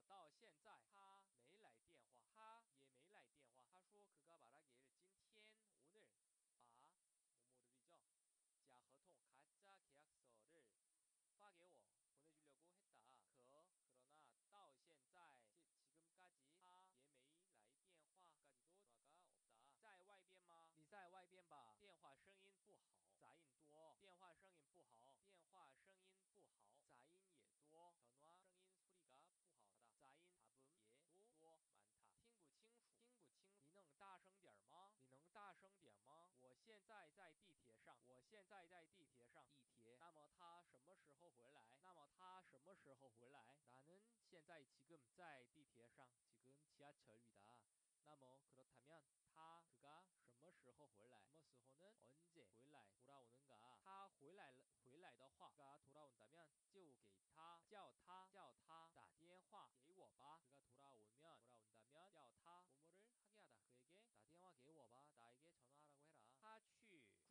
我，可到现在他没来电话，他也没来电话。他说그가말하기를今天오늘把뭐뭐를이죠假合同가짜계약서를发给我。 보내주려고 했다. 그 그러나 到现在 지금까지 他也没来电话까지도 전화가 없다. 在外边吗?你在外边吧.电话声音不好. 杂音多.电话声音不好.电话声音 在在地铁上.我现在在地铁上.地铁.那么他什么时候回来?那么他什么时候回来? 나는 现在 지금 在地铁上. 지금 지하철이다. 那么 그렇다면 他 그가 什么时候回来?什么时候는 언제 回来 돌아오는가? 他回来了回来的话 그가 돌아온다면 就给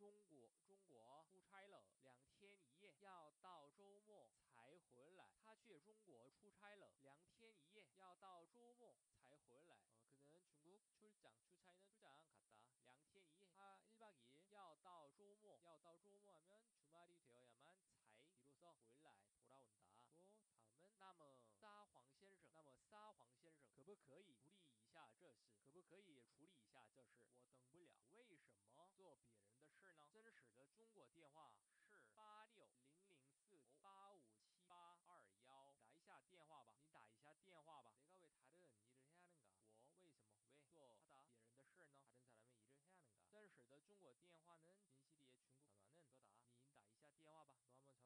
他去中国出差了两天一夜要到周末才回来他去中国出差了两天一夜要到周末才回来 어, 그는 중국 출장 출차이는 출장 갔다. 两天一夜. 아, 1박 2일. 要到周末. 要到周末 하면 주말이 되어야만 才 비로소 回来 돌아온다. 또 다음은 那么撒谎先生，那么撒谎先生可不可以处理一下这事？我等不了。为什么？ 做别人的事呢？真实的中国电话是八六零零四五八五七八二幺。打一下电话吧。你打一下电话吧。내가왜다른일을해야하는가我为什么？왜做他的别人的事呢？ 真实的中国电话呢？您系里也全部可能的。得答，你打一下电话吧。我们전화걸어봐라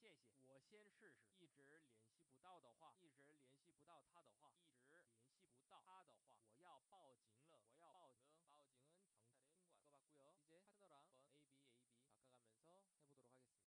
谢谢。我先试试，一直联系不到的话，一直联系不到他的话，一直联系不到他的话，我要报警。